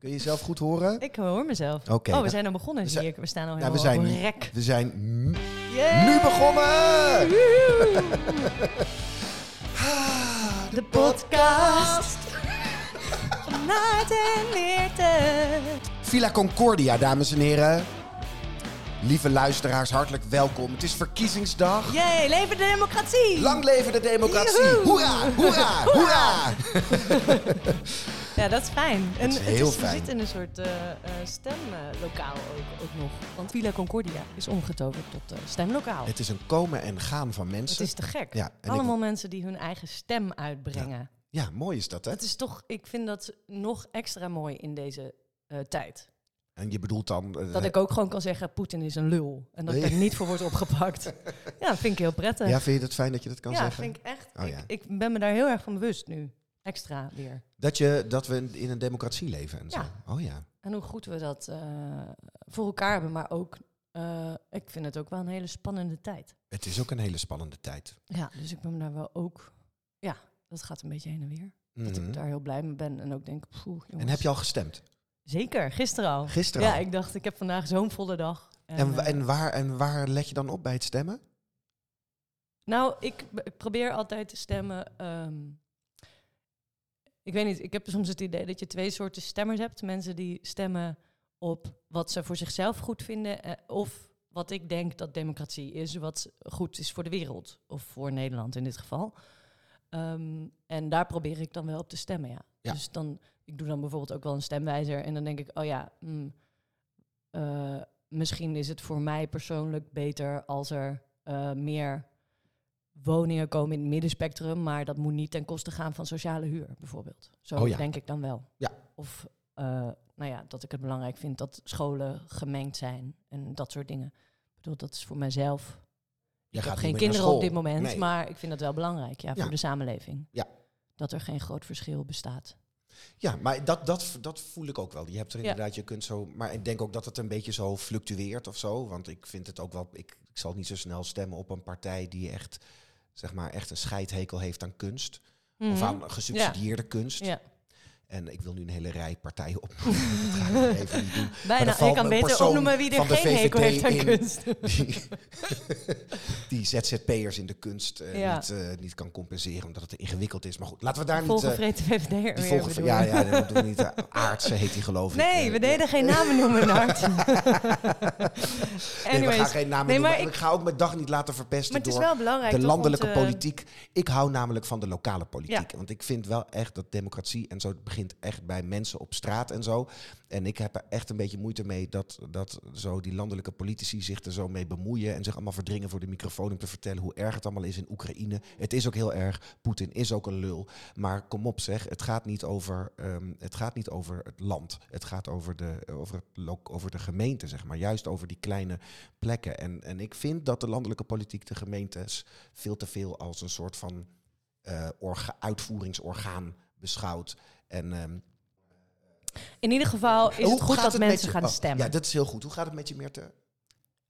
Kun je jezelf goed horen? Ik hoor mezelf. Oké. oh, we nou, zijn al begonnen. we zie zijn- ik. We staan al nou, helemaal we zijn op nu- rek. we zijn nu begonnen! De podcast. Naart en Meerte. Villa Concordia, dames en heren. Lieve luisteraars, hartelijk welkom. Het is verkiezingsdag. Jee, leven de democratie. Lang leven de democratie! Hoera, hoera, hoera! Ja, dat is fijn. En is het heel is, fijn. We zitten in een soort eh, eh, stemlokaal ook, ook nog. Want Villa Concordia is omgetoverd tot eh, stemlokaal. Het is een komen en gaan van Het mensen. is te gek. Ja, Allemaal ik, mensen die hun eigen stem uitbrengen. ja, mooi is dat, hè? Het is toch, ik vind dat nog extra mooi in deze tijd. En je bedoelt dan... Dat ik ook gewoon kan zeggen, Poetin is een lul. En dat er niet voor wordt opgepakt. ja, dat vind ik heel prettig. Ja, vind je het fijn dat je dat kan ja, zeggen? vind ik echt. Oh, ik, ja. ik ben me daar heel erg van bewust nu. Extra weer. Dat, je, dat we in een democratie leven en zo. Oh ja. En hoe goed we dat eh, voor elkaar hebben. Maar ook, eh, ik vind het ook wel een hele spannende tijd. Het is ook een hele spannende tijd. Ja, dus ik ben daar wel ook... Ja, dat gaat een beetje heen en weer. Dat Mhm. ik daar heel blij mee ben. En ook denk, poeh, jongens. En heb je al gestemd? Zeker, gisteren al. Gisteren Ja, al? ik dacht, ik heb vandaag zo'n volle dag. En, eh, en, waar, en waar let je dan op bij het stemmen? Nou, ik, ik probeer altijd te stemmen. ehm, ik weet niet, ik heb soms het idee dat je twee soorten stemmers hebt. Mensen die stemmen op wat ze voor zichzelf goed vinden. eh, of wat ik denk dat democratie is, wat goed is voor de wereld. Of voor Nederland in dit geval. Ehm, en daar probeer ik dan wel op te stemmen, ja. Ja. Dus dan, ik doe dan bijvoorbeeld ook wel een stemwijzer. En dan denk ik, oh ja, hmm, eh, misschien is het voor mij persoonlijk beter als er eh, meer woningen komen in het middenspectrum, maar dat moet niet ten koste gaan van sociale huur, bijvoorbeeld. Zo Oh ja. denk ik dan wel. Ja. Of eh, nou ja, dat ik het belangrijk vind dat scholen gemengd zijn en dat soort dingen. Ik bedoel, dat is voor mijzelf. Je ik heb geen kinderen op dit moment, Nee. maar ik vind dat wel belangrijk, ja, Ja. voor de samenleving. Ja. Dat er geen groot verschil bestaat. Ja, maar dat, dat, dat voel ik ook wel. Je hebt er inderdaad, je kunt zo. Maar ik denk ook dat het een beetje zo fluctueert of zo. Want ik vind het ook wel. Ik, ik zal niet zo snel stemmen op een partij die echt, zeg maar, echt een scheidhekel heeft aan kunst. Of Mhm. aan gesubsidieerde kunst. Ja. En ik wil nu een hele rij partijen opnoemen. dat ga ik even niet doen. Bijna, je kan beter opnoemen wie er van de geen hekel VVD heeft aan kunst. Die, die ZZP'ers in de kunst eh, Ja. niet, eh, niet kan compenseren omdat het ingewikkeld is. Maar goed, laten we daar niet... Volgevreten die weer volgen, bedoel ja, je? ja, dat doen we niet. Aardse heet die geloof ik. Nee, eh, we deden geen namen noemen, Nart. Nee, we gaan geen namen nee, noemen. maar maar ik- ik ga ook mijn dag niet laten verpesten maar het is door wel belangrijk. de landelijke politiek. Ik hou namelijk van de lokale politiek. Want ik vind wel echt dat democratie en zo echt bij mensen op straat en zo. En ik heb er echt een beetje moeite mee dat, dat zo die landelijke politici zich er zo mee bemoeien en zich allemaal verdringen voor de microfoon om te vertellen hoe erg het allemaal is in Oekraïne. Het is ook heel erg. Poetin is ook een lul. Maar kom op zeg, het gaat niet over, ehm, het, gaat niet over het land. Het gaat over de, over, het, over de gemeente, zeg maar. Juist over die kleine plekken. En, en ik vind dat de landelijke politiek de gemeentes veel te veel als een soort van eh, orga- uitvoeringsorgaan beschouwt. En, ehm, In ieder geval is hoe het goed dat het mensen je? gaan Oh, stemmen. Ja, dat is heel goed. Hoe gaat het met je, Meerte?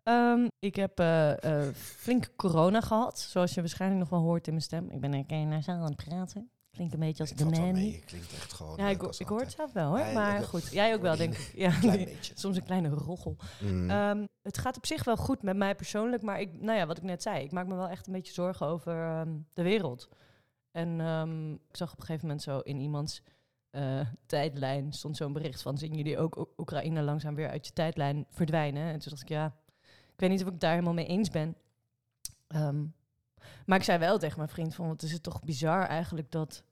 Ehm, ik heb eh, flink corona gehad, zoals je waarschijnlijk nog wel hoort in mijn stem. Ik ben een keer nasaal aan het praten. Klinkt een beetje als de. Je klinkt echt gewoon Ja, ik, ik hoor het zelf wel hoor. Ja, maar goed, jij ook wel, denk ik. Ja, klein soms een kleine roggel. Mm. Ehm, het gaat op zich wel goed met mij persoonlijk, maar ik, nou ja, wat ik net zei, ik maak me wel echt een beetje zorgen over de wereld. En ik zag op een gegeven moment zo in iemands eh, tijdlijn stond zo'n bericht van zien jullie ook Oek- Oekraïne langzaam weer uit je tijdlijn verdwijnen? En toen dacht ik ja, ik weet niet of ik daar helemaal mee eens ben. Ehm, maar ik zei wel tegen mijn vriend van, wat is het toch bizar eigenlijk dat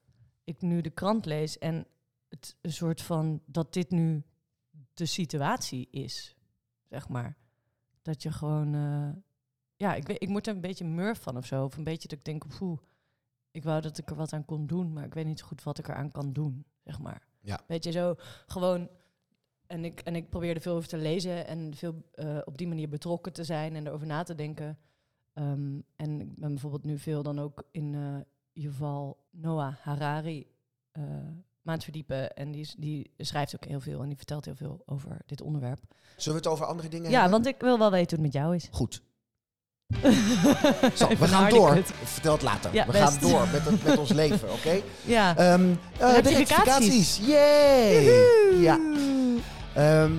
ik nu de krant lees en het soort van dat dit nu de situatie is, zeg maar. Dat je gewoon, eh, ja, ik, weet, ik word er een beetje murf van of zo. Of een beetje dat ik denk, poeh, ik wou dat ik er wat aan kon doen, maar ik weet niet zo goed wat ik eraan kan doen, zeg maar. Ja. Weet je, zo gewoon, en ik, en ik probeerde veel over te lezen en veel eh, op die manier betrokken te zijn en erover na te denken. Ehm, en ik ben bijvoorbeeld nu veel dan ook in eh ieder geval Noah Harari eh maand verdiepen. En die, is- die schrijft ook heel veel en die vertelt heel veel over dit onderwerp. Zullen we het over andere dingen Ja, hebben? want ik wil wel weten hoe het met jou is. Goed. Zo, we gaan door. Ik vertel het later. Ja, we best. gaan door met, het, met ons leven, oké? Ja. Ehm eh, de rectificaties. Yay! Ja. Ehm,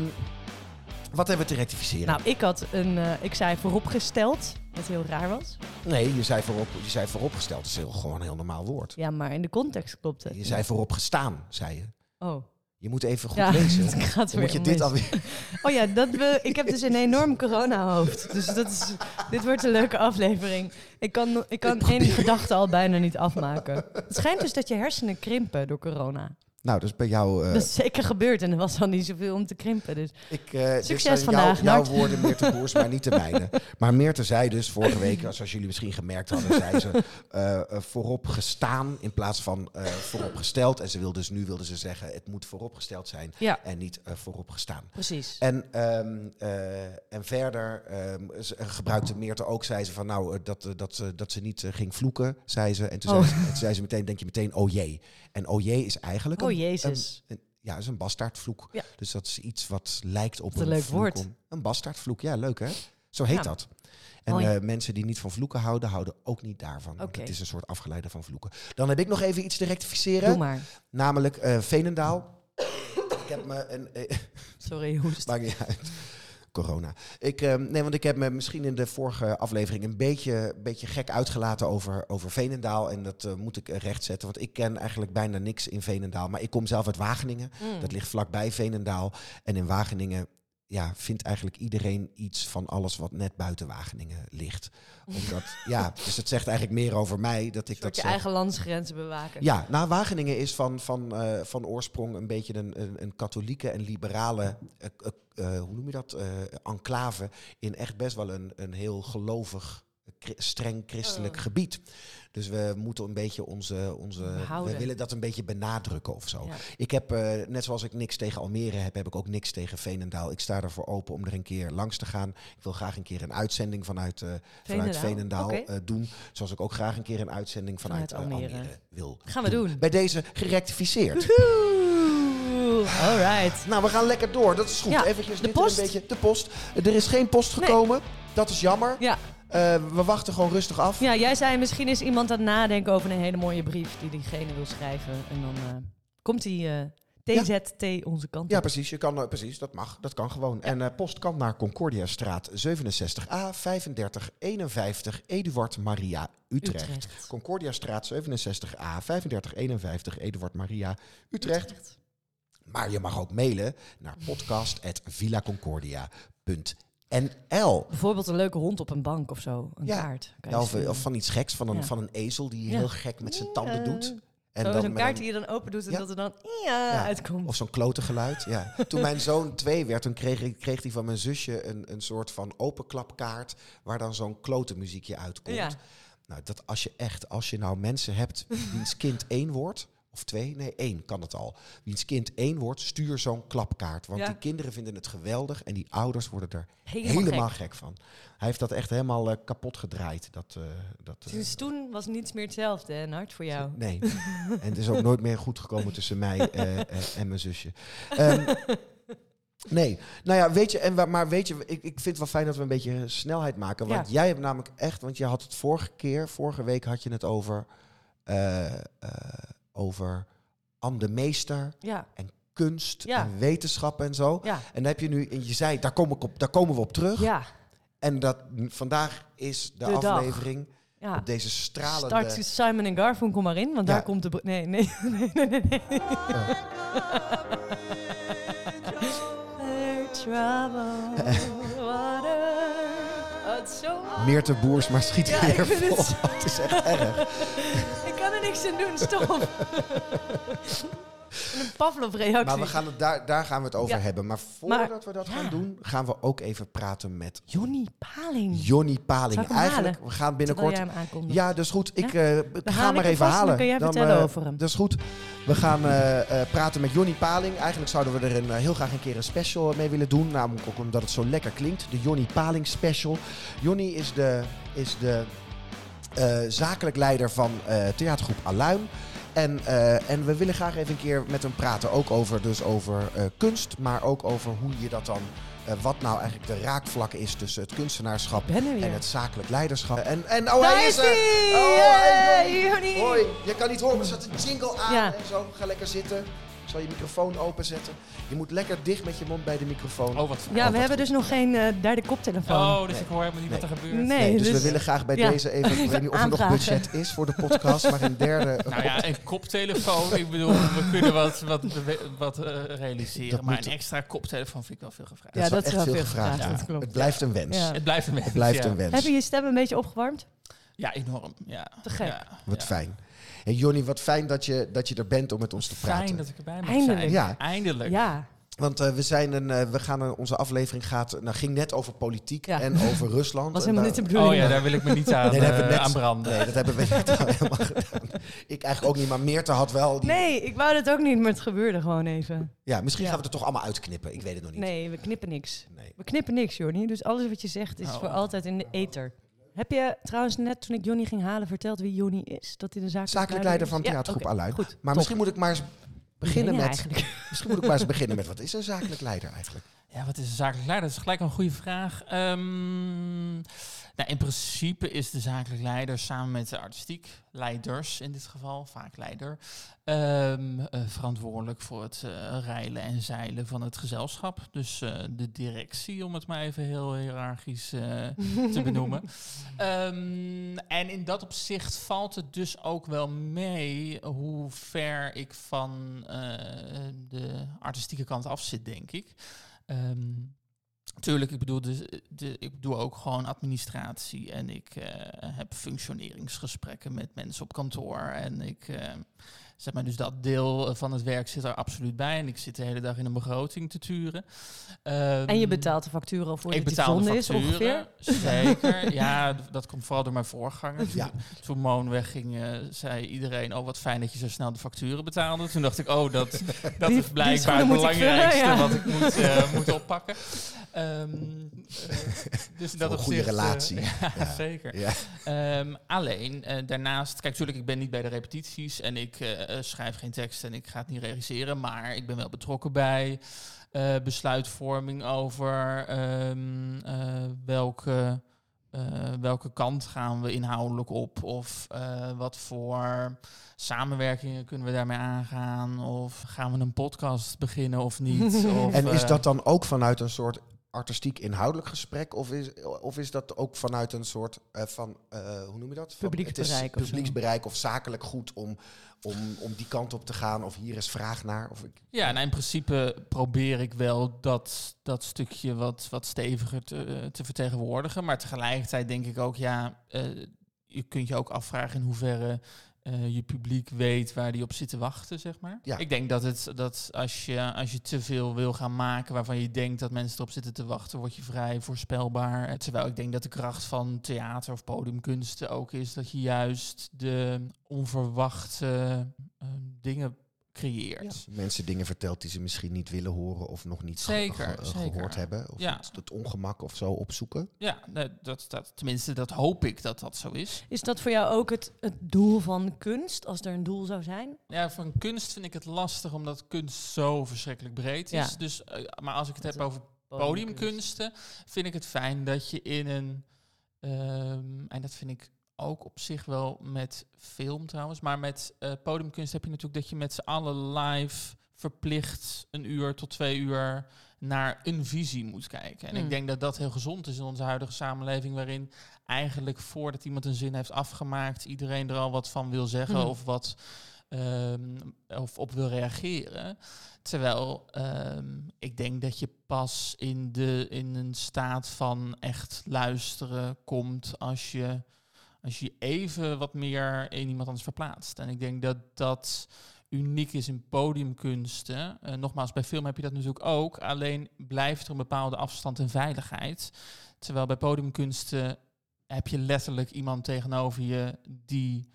wat hebben we te rectificeren? Nou, ik had een, eh, ik zei vooropgesteld, wat heel raar was. nee, je zei, voorop, je zei vooropgesteld. Dat is heel, gewoon een heel normaal woord. Ja, maar in de context klopt het. Je zei vooropgestaan, zei je. Oh. Je moet even goed Ja, lezen. het gaat Dan moet je dit alweer... Oh ja, dat we, ik heb dus een enorm corona-hoofd. Dus dat is, dit wordt een leuke aflevering. Ik kan, ik kan één gedachte al bijna niet afmaken. Het schijnt dus dat je hersenen krimpen door corona. Nou, dat is bij jou... eh, Dat is zeker gebeurd en er was al niet zoveel om te krimpen. Dus Ik, dit Succes zijn vandaag, Jouw, woorden, Meerte Boers, maar niet de mijne. Maar Meerte zei dus vorige week, zoals jullie misschien gemerkt hadden, zei ze eh, voorop gestaan in plaats van vooropgesteld. En ze wilde dus nu wilde ze zeggen, het moet vooropgesteld zijn ja, en niet voorop gestaan. precies. En, ehm, eh, en verder ehm, gebruikte Meerte ook, zei ze van nou, dat, dat, ze, dat ze niet ging vloeken, zei ze. En toen, Oh. zei, ze, toen zei ze meteen, denk je meteen, oh jee. En oh jee is eigenlijk Oh een, jezus. een- ja, is een bastaardvloek. Ja. Dus dat is iets wat lijkt op Wat een leuk vloek woord. om- Een bastaardvloek, ja, leuk hè? Zo heet Ja. dat. En eh, mensen die niet van vloeken houden, houden ook niet daarvan. Want. Het is een soort afgeleide van vloeken. Dan heb ik nog even iets te rectificeren. Doe maar. Namelijk eh Veenendaal. ik heb me een... Sorry, hoest. Maakt niet uit. Corona. Ik, ehm, nee, want ik heb me misschien in de vorige aflevering een beetje, beetje gek uitgelaten over, over Veenendaal. En dat eh, moet ik rechtzetten. Want ik ken eigenlijk bijna niks in Veenendaal. Maar ik kom zelf uit Wageningen. Mm. Dat ligt vlakbij Veenendaal. En in Wageningen ja, vindt eigenlijk iedereen iets van alles wat net buiten Wageningen ligt. Omdat, ja, dus het zegt eigenlijk meer over mij dat ik dat je zeg. eigen landsgrenzen bewaken. Ja, nou, Wageningen is van, van, eh, van oorsprong een beetje een, een, een katholieke en liberale, eh, eh, hoe noem je dat, enclave in echt best wel een, een heel gelovig, streng christelijk Oh. gebied. Dus we moeten een beetje onze, onze we willen dat een beetje benadrukken of zo. Ja. Ik heb, eh, net zoals ik niks tegen Almere heb, heb ik ook niks tegen Veenendaal. Ik sta ervoor open om er een keer langs te gaan. Ik wil graag een keer een uitzending vanuit, eh, vanuit Veenendaal? Veenendaal eh, doen. Zoals ik ook graag een keer een uitzending vanuit, Vanuit Almere. Almere wil Gaan we doen. Bij deze gerectificeerd. Alright. Nou, we gaan lekker door. Dat is goed. Ja, Eventjes de dit post. een beetje. De post. Er is geen post Nee. gekomen. Dat is jammer. Ja. Eh, we wachten gewoon rustig af. ja, jij zei misschien is iemand aan het nadenken over een hele mooie brief die diegene wil schrijven. En dan eh, komt die eh, TZT onze kant Ja, precies. Je kan, precies. Dat mag. Dat kan gewoon. En post kan naar Concordiastraat 67A 3551 Eduard Maria Utrecht. Utrecht. Concordiastraat 67A 3551 Eduard Maria Utrecht. Maar je mag ook mailen naar podcast.villaconcordia.nl. Bijvoorbeeld een leuke hond op een bank of zo. Een Ja. kaart. Kan Ja, of, van iets geks, van een, Ja. van een ezel die Ja. heel gek met zijn tanden doet. En Zo, dan Zo'n met kaart een- die je dan open doet en Ja. dat er dan ja, Ja. uitkomt. Of zo'n klote geluid. Ja. Toen mijn zoon twee werd, toen kreeg, ik- kreeg hij van mijn zusje een, een soort van openklapkaart. Waar dan zo'n klote muziekje uitkomt. Ja. Nou, dat als je echt, als je nou mensen hebt wiens kind één wordt. Of twee? Nee, één kan het al. Wiens kind één wordt, stuur zo'n klapkaart. Want Ja. die kinderen vinden het geweldig en die ouders worden er Helemaal, helemaal gek. gek. van. Hij heeft dat echt helemaal eh, kapot gedraaid. Dat, eh, dat, eh, Dus toen was niets meer hetzelfde, hè, Nart, voor jou. Nee. en het is ook nooit meer goed gekomen tussen mij en mijn zusje. Ehm, nee. Nou ja, weet je, en, maar weet je, ik, ik vind het wel fijn dat we een beetje snelheid maken. Want Ja. jij hebt namelijk echt, want je had het vorige keer, vorige week had je het over, over Anne de Meester Ja, en kunst Ja. en wetenschap en zo. ja, En dan heb je nu, en je zei, daar, kom ik op, daar komen we op terug. ja. En dat, vandaag is de, De dag. aflevering ja. op deze stralende... Start Simon en Garfunkel maar in, want daar komt de... Nee, nee, nee, nee, nee. nee. het zo... Meerte Boers, maar schiet Ja, weer het vol. zo- Het is echt erg. Ik kan er niks aan doen, stop. een Pavlov-reactie. Maar we gaan het daar, daar gaan we het over Ja. hebben. Maar voordat Maar- we dat ja. gaan doen, gaan we ook even praten met Jonny Paling. Jonny Paling. Eigenlijk, halen? we gaan binnenkort... Ja, dat is goed. Ik Ja? Dan ga maar even vast halen. dan kun jij vertellen eh, over hem. Dat is goed. We gaan eh, praten met Jonny Paling. Eigenlijk zouden we er een, heel graag een keer een special mee willen doen. Namelijk ook omdat het zo lekker klinkt. De Jonny Paling special. Jonny is de, is de zakelijk leider van theatergroep Aluin. En, eh, en we willen graag even een keer met hem praten. Ook over, dus over eh, kunst, maar ook over hoe je dat dan. eh, wat nou eigenlijk de raakvlak is tussen het kunstenaarschap en het zakelijk leiderschap. En, en oh, Daar hij is er! Oh, hey. Hoi, je kan niet horen, maar er staat een jingle aan Ja. en zo. Ga lekker zitten. Ik zal je microfoon openzetten. Je moet lekker dicht met je mond bij de microfoon. Oh, wat. Ja, wat we hebben goed. dus nog geen eh, derde koptelefoon. Oh, dus Nee. ik hoor helemaal niet wat er gebeurt. Nee. Nee, dus, we dus- willen graag bij ja. deze even, ik weet niet of er nog Aanvragen. budget is voor de podcast, maar een derde. Nou ja, een koptelefoon. Ik bedoel, we kunnen wat, wat, wat eh, realiseren. Dat maar moet- een extra koptelefoon vind ik wel veel gevraagd. Ja, is wel dat is echt wel veel veel gevraagd. gevraagd, ja. dat klopt. Het blijft een wens. Ja. Het blijft een wens. Het blijft een wens. Heb je je stem een beetje opgewarmd? Ja, enorm. Ja. Te gek. Ja, Wat ja. fijn. Hey Jonny, wat fijn dat je, dat je er bent om met ons te praten. Fijn dat ik erbij mag Eindelijk. zijn. Ja. Eindelijk. Ja. Want eh, we, zijn een, eh, we gaan een, onze aflevering gaat, nou, ging net over politiek Ja. en over Rusland. Was helemaal niet de bedoeling. Oh ja, daar wil ik me niet aan, Nee, dat hebben we eh, net- aan branden. Nee, dat hebben we net al helemaal gedaan. Ik eigenlijk ook niet, maar Meerte had wel... Die, Nee, ik wou dat ook niet, maar het gebeurde gewoon even. Ja, misschien Ja. gaan we het er toch allemaal uitknippen. Ik weet het nog niet. Nee, we knippen niks. Nee. We knippen niks, Jorni. Dus alles wat je zegt is Oh. voor altijd in de ether. Heb je trouwens net toen ik Jonny ging halen verteld wie Jonny is? Dat hij de zakelijk, Zakelijk leider is? van Ja, Theatergroep. Goed. Maar misschien moet ik maar eens beginnen met... Misschien moet ik maar eens beginnen met... Wat is een zakelijk leider eigenlijk? Ja, wat is een zakelijk leider? Dat is gelijk een goede vraag. Ehm, nou, in principe is de zakelijk leider samen met de artistiek leiders in dit geval, vaak leider, ehm, eh, verantwoordelijk voor het eh, rijlen en zeilen van het gezelschap. Dus eh, de directie, om het maar even heel hiërarchisch te benoemen. Ehm, en in dat opzicht valt het dus ook wel mee hoe ver ik van de artistieke kant af zit, denk ik. Ehm tuurlijk, ik bedoel, de, ik doe ook gewoon administratie en ik eh, heb functioneringsgesprekken met mensen op kantoor. En ik, eh, zeg maar, dus dat deel van het werk zit er absoluut bij. En ik zit de hele dag in een begroting te turen. En je Ehm, betaalt de factuur al voor ik betaal de is facturen, ongeveer? zeker. ja, dat komt vooral door mijn voorganger. Toen, Ja. toen Moon wegging, eh, zei iedereen... oh, wat fijn dat je zo snel de facturen betaalde. Toen dacht ik, oh, dat, dat Die- is blijkbaar het moet ik vullen, belangrijkste... ja. wat ik moet, eh, moet oppakken. Ehm, eh, dus dat een goede eh, relatie. ja, Ja. zeker. Ja. Ehm, alleen, eh, daarnaast, kijk, natuurlijk, ik ben niet bij de repetities en ik eh, eh, schrijf geen tekst en ik ga het niet regisseren, maar ik ben wel betrokken bij eh, besluitvorming over ehm, eh, welke, eh, welke kant gaan we inhoudelijk op of eh, wat voor samenwerkingen kunnen we daarmee aangaan of gaan we een podcast beginnen of niet. Of, En is eh, dat dan ook vanuit een soort artistiek inhoudelijk gesprek? Of is, of is dat ook vanuit een soort eh, van, eh, hoe noem je dat? Van, Publieksbereik Het of publieksbereik of zakelijk goed om, om, om die kant op te gaan. Of hier is vraag naar. Of ik, Ja, nou in principe probeer ik wel dat, dat stukje wat, wat steviger te, te vertegenwoordigen. Maar tegelijkertijd denk ik ook, ja, eh, je kunt je ook afvragen in hoeverre eh, je publiek weet waar die op zit te wachten, zeg maar. Ja. Ik denk dat, het, dat als, je, als je te veel wil gaan maken waarvan je denkt dat mensen erop zitten te wachten, word je vrij voorspelbaar. Eh, Terwijl ik denk dat de kracht van theater of podiumkunsten ook is dat je juist de onverwachte eh, dingen creëert. mensen dingen vertelt die ze misschien niet willen horen of nog niet ge- Zeker, ge- zeker. gehoord hebben. Of Ja. het, het ongemak of zo opzoeken. Ja, nee, dat, dat, tenminste, dat hoop ik dat dat zo is. Is dat voor jou ook het, het doel van kunst, als er een doel zou zijn? Ja, van kunst vind ik het lastig, omdat kunst zo verschrikkelijk breed is. Ja. Dus, eh, maar als ik het Dat heb over podiumkunsten, vind ik het fijn dat je in een... ehm, en dat vind ik ook op zich wel met film trouwens. Maar met eh, podiumkunst heb je natuurlijk dat je met z'n allen live verplicht een uur tot twee uur naar een visie moet kijken. En ik denk dat dat heel gezond is in onze huidige samenleving, waarin eigenlijk voordat iemand een zin heeft afgemaakt, iedereen er al wat van wil zeggen Hmm. of wat ehm, of op wil reageren. Terwijl ehm, ik denk dat je pas in, de, in een staat van echt luisteren komt als je, als je even wat meer in iemand anders verplaatst. En ik denk dat dat uniek is in podiumkunsten. Eh, nogmaals, bij film heb je dat natuurlijk ook. Alleen blijft er een bepaalde afstand en veiligheid. Terwijl bij podiumkunsten heb je letterlijk iemand tegenover je die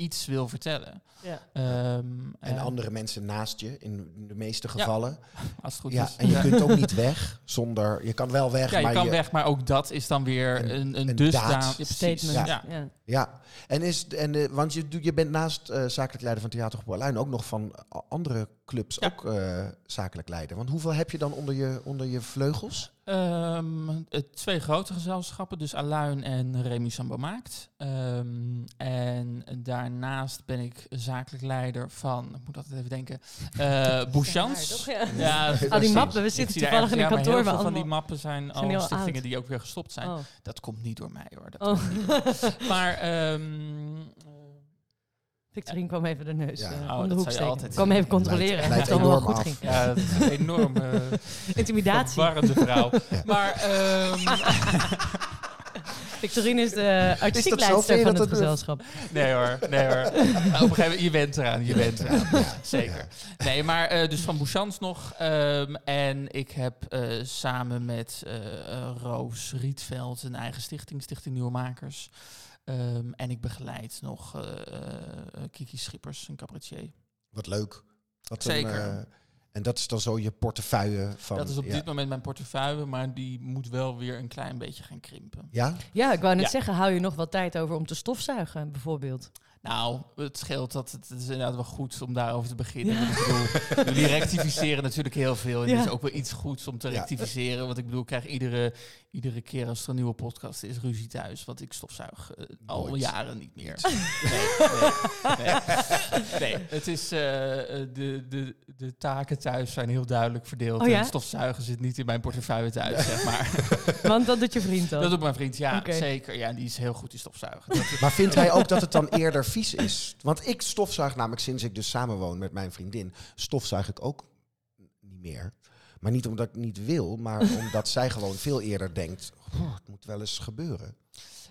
iets wil vertellen. Ja. Ehm, En eh, andere mensen naast je, in de meeste Ja, gevallen. als het goed Ja, is. en je Ja. kunt ook niet weg zonder... Je kan wel weg, Ja, je maar kan je, weg, maar ook dat is dan weer Een- een, een. Ja, precies. Statement. Ja. Ja. En is, en, eh, want je, je bent naast eh, zakelijk leider van Theatergroep Aluin ook nog van andere clubs Ja. ook eh, zakelijk leider. Want hoeveel heb je dan onder je, onder je vleugels? Ehm, twee grote gezelschappen, dus Aluin en Remy Sambo Maakt. Ehm, en daarnaast ben ik zakelijk leider van, ik moet altijd even denken, eh Bouchans. Ja, Ja, Al die mappen, we zitten toevallig in een kantoor maar heel veel van die mappen zijn, zijn al stichtingen oud. die ook weer gestopt zijn. Oh. Dat komt niet door mij hoor. Dat Oh. niet. Maar ehm, Victorine kwam even de neus Ja. eh, Oh, om de hoek steken. altijd kwam even controleren of het allemaal enorm goed af. ging. ja, dat is een enorme Intimidatie. verwarrende vrouw. Maar ehm, Victorine is de artistiek leidster van het gezelschap. nee hoor, nee hoor. Op een gegeven moment, je bent eraan, je bent eraan. Ja, Zeker. Nee, maar eh, dus van Bouchans nog. ehm, en ik heb eh, samen met eh, eh, Roos Rietveld een eigen stichting, Stichting Nieuwe Makers. Ehm, en ik begeleid nog eh, eh, Kiki Schippers, een cabaretier. Wat leuk. Wat Zeker. Een, eh, en dat is dan zo je portefeuille van... dat is op ja. dit moment mijn portefeuille, maar die moet wel weer een klein beetje gaan krimpen. Ja? Ja, ik wou net Ja. zeggen, hou je nog wat tijd over om te stofzuigen, bijvoorbeeld? Nou, het scheelt dat het, het is inderdaad wel goed om daarover te beginnen. Ik bedoel, jullie rectificeren natuurlijk heel veel. En Ja. het is ook wel iets goeds om te Ja. rectificeren. Want ik bedoel, ik krijg iedere, iedere keer als er een nieuwe podcast is, ruzie thuis. Want ik stofzuig eh, al jaren niet meer. Nee, nee, nee. Nee, het is, eh, eh, de, de, de taken thuis zijn heel duidelijk verdeeld. Oh ja? En stofzuigen zit niet in mijn portefeuille thuis, zeg maar. Want dat doet je vriend dan. Dat doet mijn vriend, ja, zeker. Ja, die is heel goed in stofzuigen. Maar vindt hij ook dat het dan eerder vies is? Want ik stofzuig namelijk sinds ik dus samenwoon met mijn vriendin, stofzuig ik ook niet meer. Maar niet omdat ik niet wil, maar omdat zij gewoon veel eerder denkt, "Oh, het moet wel eens gebeuren.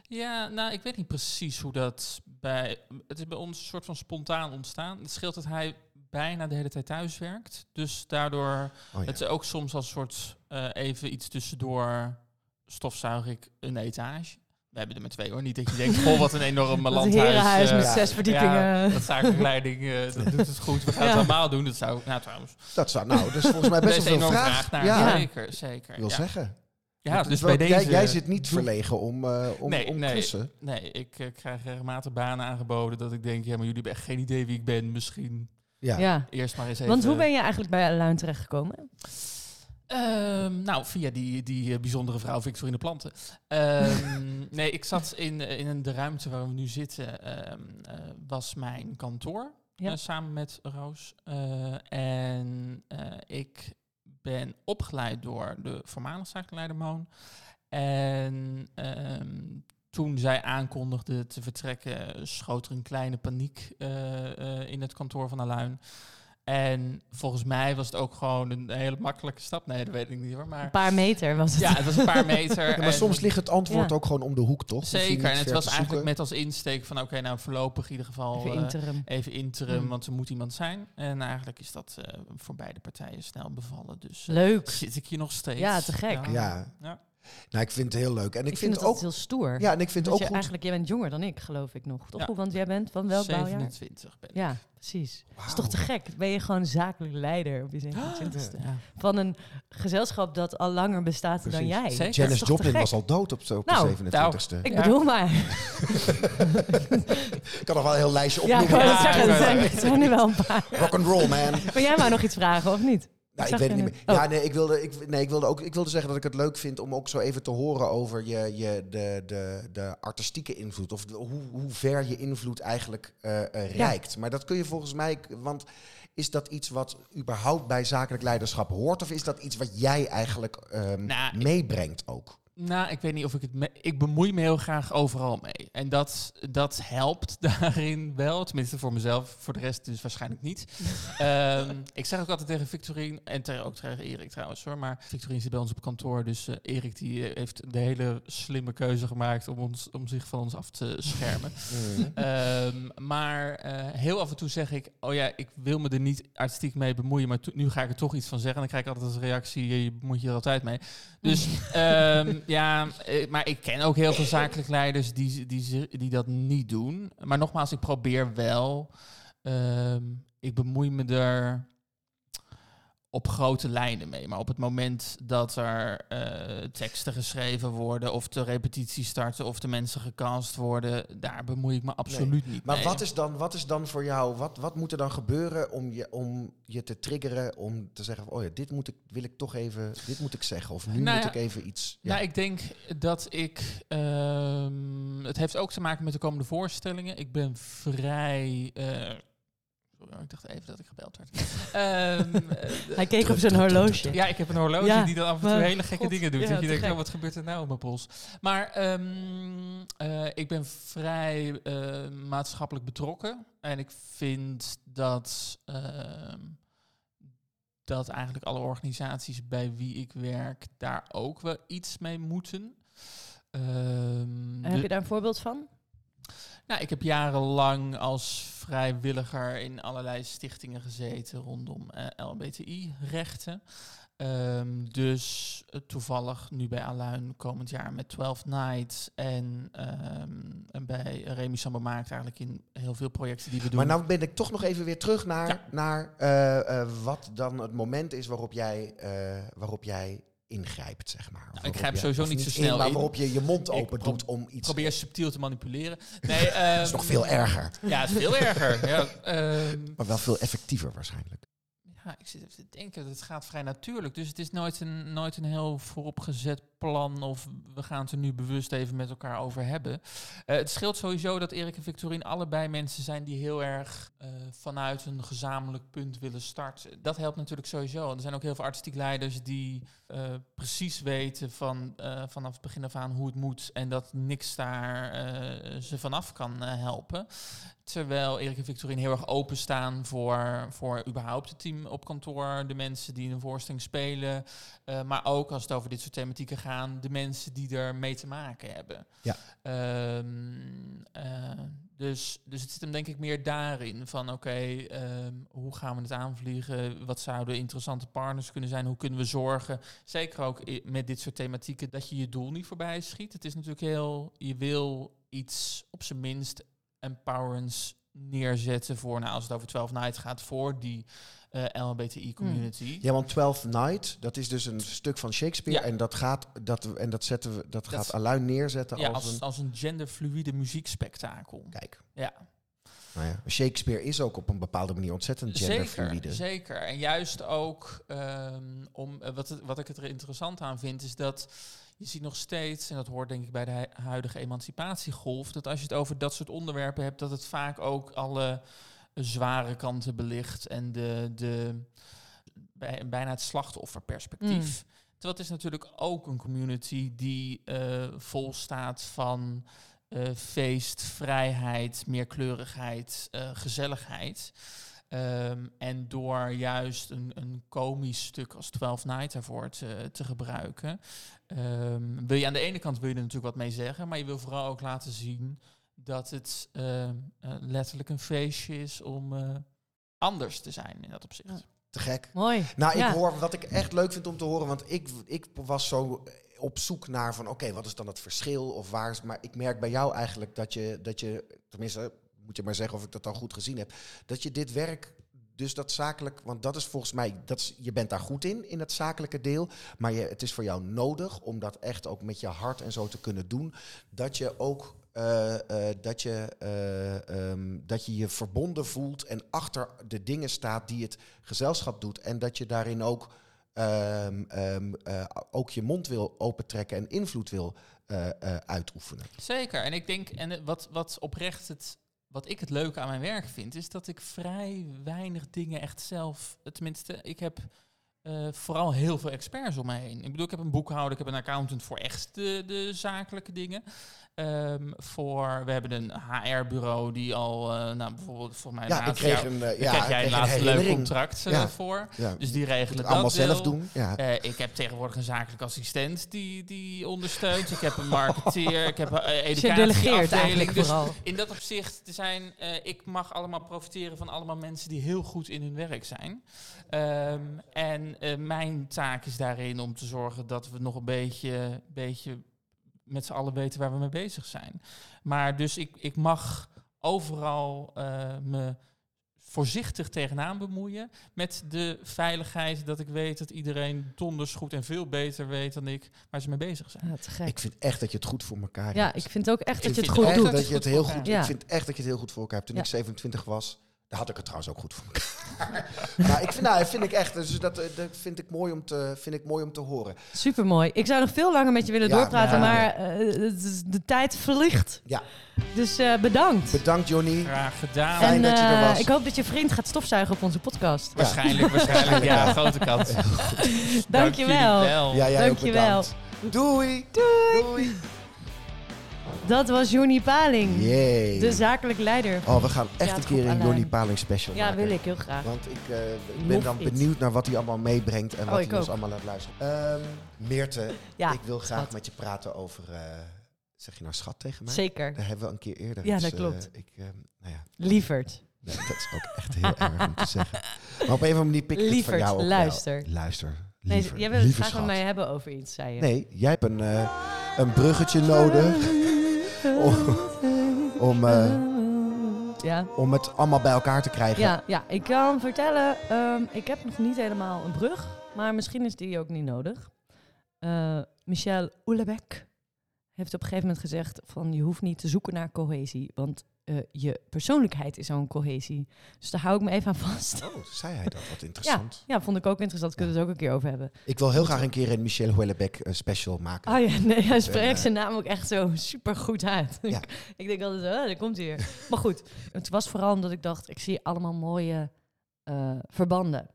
Ja, nou, ik weet niet precies hoe dat bij... Het is bij ons een soort van spontaan ontstaan. Het scheelt dat hij bijna de hele tijd thuis werkt. Dus daardoor... Oh, ja. Het is ook soms als soort eh, even iets tussendoor stofzuig ik een etage. We hebben er met twee hoor. Niet dat je denkt, goh, wat een enorm Dat landhuis. herenhuis eh, met ja. zes verdiepingen. Ja, dat zakelijke leiding, eh, dat doet het goed. We gaan Ja. het allemaal doen. Dat zou, nou trouwens, Dat zou, nou, dus volgens mij best wel een veel enorme vraag. vraag naar. ja, Zeker, zeker. ik wil ja. zeggen. Ja, dus bij jij, deze... jij zit niet verlegen om, eh om, Nee, om nee. klussen. Nee, ik eh, krijg regelmatig banen aangeboden dat ik denk, ja, maar jullie hebben echt geen idee wie ik ben. Misschien Ja. Ja. eerst maar eens even... Want hoe ben je eigenlijk bij Aluin terechtgekomen? Ehm, nou, via die, die eh, bijzondere vrouw Victorine Planten. Ehm, nee, ik zat in, eh, in de ruimte waar we nu zitten, ehm, eh, was mijn kantoor. Ja. samen met Roos. En ik ben opgeleid door de voormalige zakenleider Moon. En toen zij aankondigde te vertrekken, schoot er een kleine paniek in het kantoor van Aluin. En volgens mij was het ook gewoon een hele makkelijke stap. Nee, dat weet ik niet hoor. Een Maar paar meter was het. ja, het was een paar meter. Ja, maar en- soms ligt het antwoord Ja. ook gewoon om de hoek, toch? Niet Zeker. En het was eigenlijk zoeken. met als insteek van oké, nou voorlopig in ieder geval Even eh, interim. even interim, Mm. want er moet iemand zijn. En eigenlijk is dat eh, voor beide partijen snel bevallen. Dus eh, Leuk. zit ik hier nog steeds. Ja, te gek. Ja. Ja. Nou, ik vind het heel leuk. En ik, Ik, vind, het ook... altijd heel stoer. Ja, en ik vind Dat ook je goed... eigenlijk, jij bent jonger dan ik, geloof ik nog. Toch? Ja. Want jij bent van welk bouwjaar? 27 ben ik. Ja, precies. Dat is toch te gek? Ben je gewoon zakelijk leider op je 27ste? Ja. Van een gezelschap dat al langer bestaat dan jij. Zeker. Janis Joplin was al dood op, op Nou, de 27e. Ik Ja. bedoel maar. Ik kan nog wel een heel lijstje Ja, ik opnoemen. Ja, zeggen, ik er zijn, er zijn er wel een paar. Rock and roll, man. Maar jij wou nog iets vragen, of niet? Nou, ik zag weet het je niet net. meer. Oh. Ja, nee, ik wilde, ik, nee, ik wilde ook, ik wilde zeggen dat ik het leuk vind om ook zo even te horen over je, je, de, de, de artistieke invloed. Of de- hoe, hoe ver je invloed eigenlijk Ja. reikt. Maar dat kun je volgens mij, want is dat iets wat überhaupt bij zakelijk leiderschap hoort? Of is dat iets wat jij eigenlijk ehm, Nou, meebrengt ook? Nou, ik weet niet of ik het... Me ik bemoei me heel graag overal mee. En dat, dat helpt daarin wel. Tenminste voor mezelf. Voor de rest dus waarschijnlijk niet. Ehm, ik zeg ook altijd tegen Victorine... En tegen, ook tegen Erik trouwens hoor. Maar Victorine zit bij ons op kantoor. Dus eh, Erik die eh, heeft de hele slimme keuze gemaakt... om, ons, om zich van ons af te schermen. Ehm, maar eh, heel af en toe zeg ik, oh ja, ik wil me er niet artistiek mee bemoeien, maar nu ga ik er toch iets van zeggen. En dan krijg ik altijd als reactie, je, je bemoeit je er altijd mee. Dus ehm, ja, eh, maar ik ken ook heel veel zakelijk leiders die, die, die dat niet doen. Maar nogmaals, ik probeer wel, ehm, ik bemoei me er op grote lijnen mee. Maar op het moment dat er eh, teksten geschreven worden, of de repetities starten, of de mensen gecast worden, daar bemoei ik me absoluut niet Maar mee. wat is, dan, wat is dan voor jou, wat, wat moet er dan gebeuren om je, om je te triggeren, om te zeggen, van, oh ja, dit moet ik, wil ik toch even, dit moet ik zeggen, of nu Nou moet ja, ik even iets. Ja. Nou, ik denk dat ik. ehm, het heeft ook te maken met de komende voorstellingen. Ik ben vrij. eh, ik dacht even dat ik gebeld werd. Ehm, eh, Hij keek Druk, op zijn druk, horloge. druk, ja, ik heb een horloge Ja, die dan af en toe maar hele gekke god, dingen doet. ja, dat je denkt, oh, wat gebeurt er nou op mijn pols? Maar ehm, eh, ik ben vrij eh, maatschappelijk betrokken. En ik vind dat, ehm, dat eigenlijk alle organisaties bij wie ik werk daar ook wel iets mee moeten. Ehm, En heb je daar een voorbeeld van? nou, ik heb jarenlang als vrijwilliger in allerlei stichtingen gezeten rondom eh, LBTI-rechten. Ehm, dus eh, toevallig nu bij Aluin komend jaar met 12 Nights. En, ehm, en bij Remy Sambo maakt eigenlijk in heel veel projecten die we doen. Maar nou ben ik toch nog even weer terug naar, Ja. naar eh, wat dan het moment is waarop jij, waarop jij ingrijpt, zeg maar. Of waarop grijp sowieso niet zo in, snel maar in. waarop je je mond Ik open doet om iets... probeer subtiel te manipuleren. Nee, Dat is ehm, nog veel erger, Ja, het is veel erger. ja, ehm, maar wel veel effectiever waarschijnlijk. Ja, ik zit even te denken, het gaat vrij natuurlijk. Dus het is nooit een, nooit een heel vooropgezet plan of we gaan het er nu bewust even met elkaar over hebben. Eh, het scheelt sowieso dat Erik en Victorine allebei mensen zijn die heel erg eh, vanuit een gezamenlijk punt willen starten. Dat helpt natuurlijk sowieso. Er zijn ook heel veel artistiek leiders die eh, precies weten van, vanaf het begin af aan hoe het moet en dat niks daar ze vanaf kan helpen. Terwijl Erik en Victorine heel erg openstaan voor, voor überhaupt het team op kantoor, de mensen die in een voorstelling spelen, maar ook als het over dit soort thematieken gaan, de mensen die er mee te maken hebben. Ja. Ehm, eh, dus, dus het zit hem denk ik meer daarin van oké, ehm, hoe gaan we het aanvliegen? Wat zouden interessante partners kunnen zijn? Hoe kunnen we zorgen, zeker ook met dit soort thematieken, dat je je doel niet voorbij schiet? Het is natuurlijk heel, je wil iets op zijn minst empowerends neerzetten voor, nou als het over 12 Nights gaat, voor die eh LHBTI community. Ja, want 12 Night, dat is dus een stuk van Shakespeare. Ja. En dat gaat, dat, en dat zetten we, dat, Dat- gaat Aluin neerzetten Ja, als, als, een. als een genderfluïde muziekspektakel. Kijk, Ja, nou ja, Shakespeare is ook op een bepaalde manier ontzettend genderfluide. zeker, zeker. En juist ook ehm, om eh, wat, het, wat ik het er interessant aan vind, is dat je ziet nog steeds, en dat hoort denk ik bij de hu- huidige emancipatiegolf, dat als je het over dat soort onderwerpen hebt, dat het vaak ook alle zware kanten belicht en de, de bij, bijna het slachtofferperspectief. Terwijl het is natuurlijk ook een community die eh, vol staat van eh, feest, vrijheid, meerkleurigheid, eh, gezelligheid. Ehm, en door juist een, een komisch stuk als 12 Night daarvoor te, te gebruiken, ehm, wil je aan de ene kant wil je er natuurlijk wat mee zeggen, maar je wil vooral ook laten zien dat het ehm, eh, letterlijk een feestje is om eh, anders te zijn in dat opzicht. Ja. Te gek. Mooi. Nou, ik Ja. hoor wat ik echt leuk vind om te horen, want ik, ik was zo op zoek naar van oké, wat is dan het verschil of waar is. Maar ik merk bij jou eigenlijk dat je, dat je, tenminste, moet je maar zeggen of ik dat dan goed gezien heb, dat je dit werk. Dus dat zakelijk, want dat is volgens mij, dat je bent daar goed in, in het zakelijke deel. Maar je, het is voor jou nodig om dat echt ook met je hart en zo te kunnen doen. Dat je ook eh, eh, dat, je, eh, ehm, dat je je verbonden voelt en achter de dingen staat die het gezelschap doet. En dat je daarin ook, ehm, ehm, eh, ook je mond wil opentrekken en invloed wil uitoefenen. Zeker. En ik denk, en wat, wat oprecht het, wat ik het leuke aan mijn werk vind, is dat ik vrij weinig dingen echt zelf, tenminste, ik heb eh, vooral heel veel experts om me heen. Ik bedoel, ik heb een boekhouder, ik heb een accountant voor echt de, de zakelijke dingen. Ehm, voor, we hebben een HR-bureau die al, eh, nou bijvoorbeeld voor mij Ja, ik kreeg jou- een, daar ja, kreeg jij een laatste leuk contract eh, Ja. voor. Ja, Dus die regelen dat allemaal zelf doen. Ja. Ik heb tegenwoordig een zakelijk assistent die, die ondersteunt. Ik heb een marketeer, ik heb een uh, eigenlijk educatieafdeling. Dus vooral. in dat opzicht te zijn, ik mag allemaal profiteren van allemaal mensen die heel goed in hun werk zijn. Ehm, en mijn taak is daarin om te zorgen dat we nog een beetje, beetje met z'n allen weten waar we mee bezig zijn. Maar dus ik, ik mag overal eh, me voorzichtig tegenaan bemoeien met de veiligheid. Dat ik weet dat iedereen donders goed en veel beter weet dan ik waar ze mee bezig zijn. Ja. Ik vind echt dat je het goed voor elkaar ja, hebt. ik vind ook echt dat je het goed doet. dat je het heel voor goed. Ik vind echt dat je het heel goed voor elkaar hebt. Toen Ja. ik 27 was, daar had ik het trouwens ook goed voor maar ik vind, nou, vind ik echt. Dus dat, eh, dat vind ik mooi om te, vind ik mooi om te horen. Supermooi. Ik zou nog veel langer met je willen Ja, doorpraten, ja, maar eh, de tijd vliegt. Ja. Dus eh, bedankt. Bedankt Johnny. Graag gedaan. Fijn en dat je er eh, was. ik hoop dat je vriend gaat stofzuigen op onze podcast. Waarschijnlijk, waarschijnlijk. Ja, grote kans. Dank Dankjewel. jullie wel. Ja, jij ook Dankjewel. bedankt. Doei. Doei. Doei. Dat was Johnny Paling, Yay. de zakelijk leider. Oh, we gaan echt een keer een. Johnny Paling special Ja, maken. wil ik heel graag. Want ik, eh, ik ben dan it. benieuwd naar wat hij allemaal meebrengt en Oh, wat hij ons allemaal laat luisteren. Ehm Meerte, Ja, ik wil graag schat. met je praten over. eh, zeg je nou schat tegen mij? Zeker. Dat hebben we een keer eerder. Ja, dat klopt. ik, eh, nou ja, Lieverd. nee, dat is ook echt heel erg om te zeggen. Maar op een of andere manier pik ik het van jou wel. luister. Luister. Nee, Liever, jij wil het graag met mij hebben over iets, zei je. Nee, jij hebt een, een bruggetje nodig om, om, eh, ja. om het allemaal bij elkaar te krijgen. Ja, ja, ik kan vertellen, ehm, ik heb nog niet helemaal een brug, maar misschien is die ook niet nodig. Eh, Michel Houellebecq heeft op een gegeven moment gezegd van je hoeft niet te zoeken naar cohesie, want eh, je persoonlijkheid is zo'n cohesie. Dus daar hou ik me even aan vast. Oh, zei hij dat? Wat interessant. Ja, vond ik ook interessant. Kunnen we het ook een keer over hebben. Ik wil heel graag een keer een Michel Houellebecq eh, special maken. Oh ja, nee, hij En, spreekt eh, zijn naam ook echt zo super goed uit. Ja. ik denk altijd, oh, daar komt hij weer. maar goed, het was vooral omdat ik dacht, ik zie allemaal mooie eh, verbanden.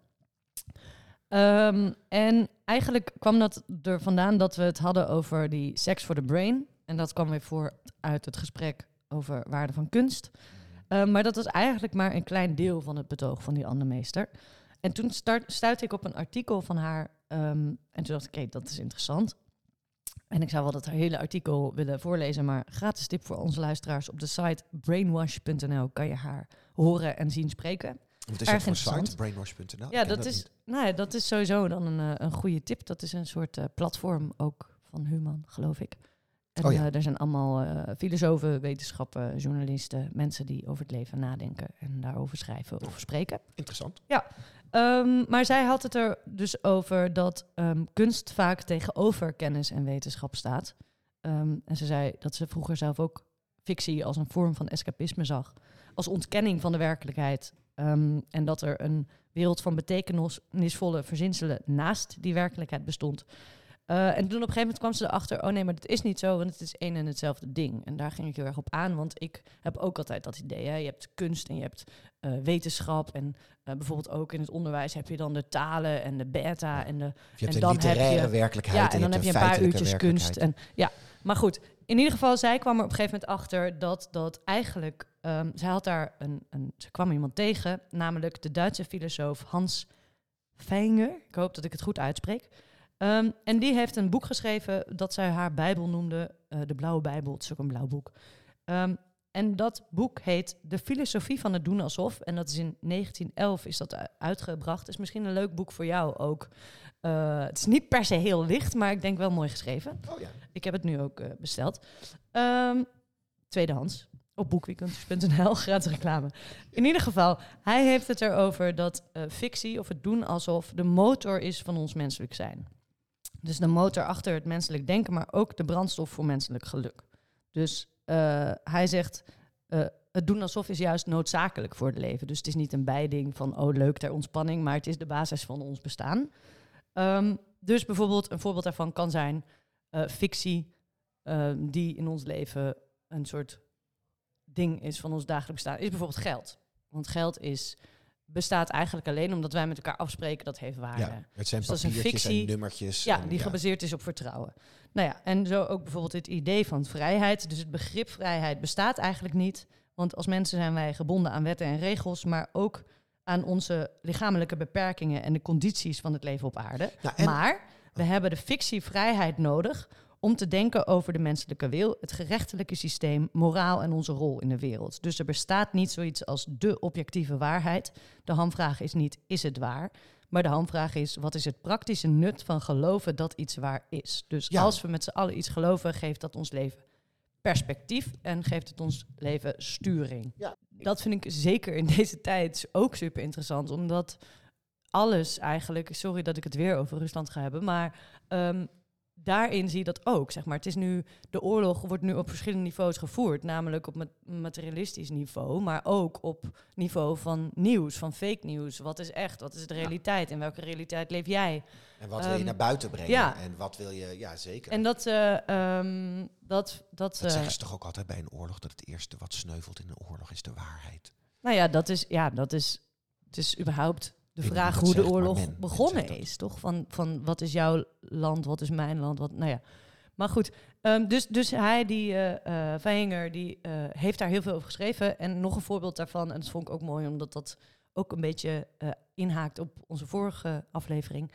Ehm, en eigenlijk kwam dat er vandaan dat we het hadden over die sex for the brain. En dat kwam weer voor uit het gesprek over waarde van kunst. Ehm, maar dat was eigenlijk maar een klein deel van het betoog van die andere meester. En toen start, stuitte ik op een artikel van haar. ehm, en toen dacht ik, oké, dat is interessant. En ik zou wel dat hele artikel willen voorlezen, maar gratis tip voor onze luisteraars. Op de site brainwash.nl kan je haar horen en zien spreken. Wat is erg dat voor site? Brainwash.nl? ja, dat is, niet. nou ja, dat is sowieso dan een, eh, een goede tip. Dat is een soort eh, platform ook van Human, geloof ik. En Oh ja. eh, er zijn allemaal eh, filosofen, wetenschappen, journalisten, mensen die over het leven nadenken en daarover schrijven of spreken. Interessant. Ehm, maar zij had het er dus over dat ehm, kunst vaak tegenover kennis en wetenschap staat. Ehm, en ze zei dat ze vroeger zelf ook fictie als een vorm van escapisme zag. Als ontkenning van de werkelijkheid. En dat er een wereld van betekenisvolle verzinselen naast die werkelijkheid bestond. Eh, en toen op een gegeven moment kwam ze erachter, oh nee, maar dat is niet zo, want het is één en hetzelfde ding. En daar ging ik heel erg op aan, want ik heb ook altijd dat idee. Hè? Je hebt kunst en je hebt eh, wetenschap en eh, bijvoorbeeld ook in het onderwijs heb je dan de talen en de beta en de Je hebt En dan heb literaire je- werkelijkheid ja, en dan heb je een paar uurtjes kunst. En, ja, maar goed. In ieder geval, zij kwam er op een gegeven moment achter dat dat eigenlijk... ehm, zij had daar een, een... Ze kwam iemand tegen, namelijk de Duitse filosoof Hans Fenger. Ik hoop dat ik het goed uitspreek. Ehm, en die heeft een boek geschreven dat zij haar Bijbel noemde. eh, de Blauwe Bijbel, het is ook een blauw boek. Ehm, en dat boek heet De Filosofie van het Doen Alsof. En dat is in 1911 is dat u- uitgebracht. is misschien een leuk boek voor jou ook. Eh, het is niet per se heel licht, maar ik denk wel mooi geschreven. Oh ja. Ik heb het nu ook eh, besteld. Ehm, tweedehands. Op boekweekend.nl, gratis reclame. In ieder geval, hij heeft het erover dat eh, fictie of het doen alsof de motor is van ons menselijk zijn. Dus de motor achter het menselijk denken, maar ook de brandstof voor menselijk geluk. Dus eh, hij zegt, eh, het doen alsof is juist noodzakelijk voor het leven. Dus het is niet een bijding van, oh leuk ter ontspanning, maar het is de basis van ons bestaan. Ehm, dus bijvoorbeeld, een voorbeeld daarvan kan zijn eh, fictie, ehm, die in ons leven een soort ding is van ons dagelijks bestaan, is bijvoorbeeld geld. Want geld is, bestaat eigenlijk alleen omdat wij met elkaar afspreken dat heeft waarde. ja, het zijn Dus dat is een papiertjes en fictie. nummertjes. Ja, en, die ja. gebaseerd is op vertrouwen. Nou ja, en zo ook bijvoorbeeld het idee van vrijheid. Dus het begrip vrijheid bestaat eigenlijk niet. Want als mensen zijn wij gebonden aan wetten en regels, maar ook aan onze lichamelijke beperkingen en de condities van het leven op aarde. Nou, Maar we hebben de fictie vrijheid nodig om te denken over de menselijke wil, het gerechtelijke systeem, moraal en onze rol in de wereld. Dus er bestaat niet zoiets als de objectieve waarheid. De hamvraag is niet, is het waar? Maar de hamvraag is, wat is het praktische nut van geloven dat iets waar is? Dus Ja. als we met z'n allen iets geloven, geeft dat ons leven perspectief en geeft het ons leven sturing. Ja. dat vind ik zeker in deze tijd ook super interessant, omdat alles eigenlijk, sorry dat ik het weer over Rusland ga hebben, maar ehm, daarin zie je dat ook. Zeg maar. Het is nu, de oorlog wordt nu op verschillende niveaus gevoerd, namelijk op materialistisch niveau, maar ook op niveau van nieuws, van fake nieuws. Wat is echt? Wat is de realiteit? In welke realiteit leef jij? En wat wil je Ehm, naar buiten brengen? ja. En wat wil je, ja zeker. En dat, ehm, dat, dat, dat eh, zeggen ze toch ook altijd bij een oorlog, dat het eerste wat sneuvelt in een oorlog is de waarheid. nou ja, dat is, ja, dat is, het is überhaupt de vraag hoe de oorlog men- begonnen is, toch? Van, van wat is jouw land, wat is mijn land, wat, nou ja. Maar goed, ehm, dus, dus hij, die Vijnger, die eh, heeft daar heel veel over geschreven. En nog een voorbeeld daarvan, en dat vond ik ook mooi, omdat dat ook een beetje inhaakt op onze vorige aflevering,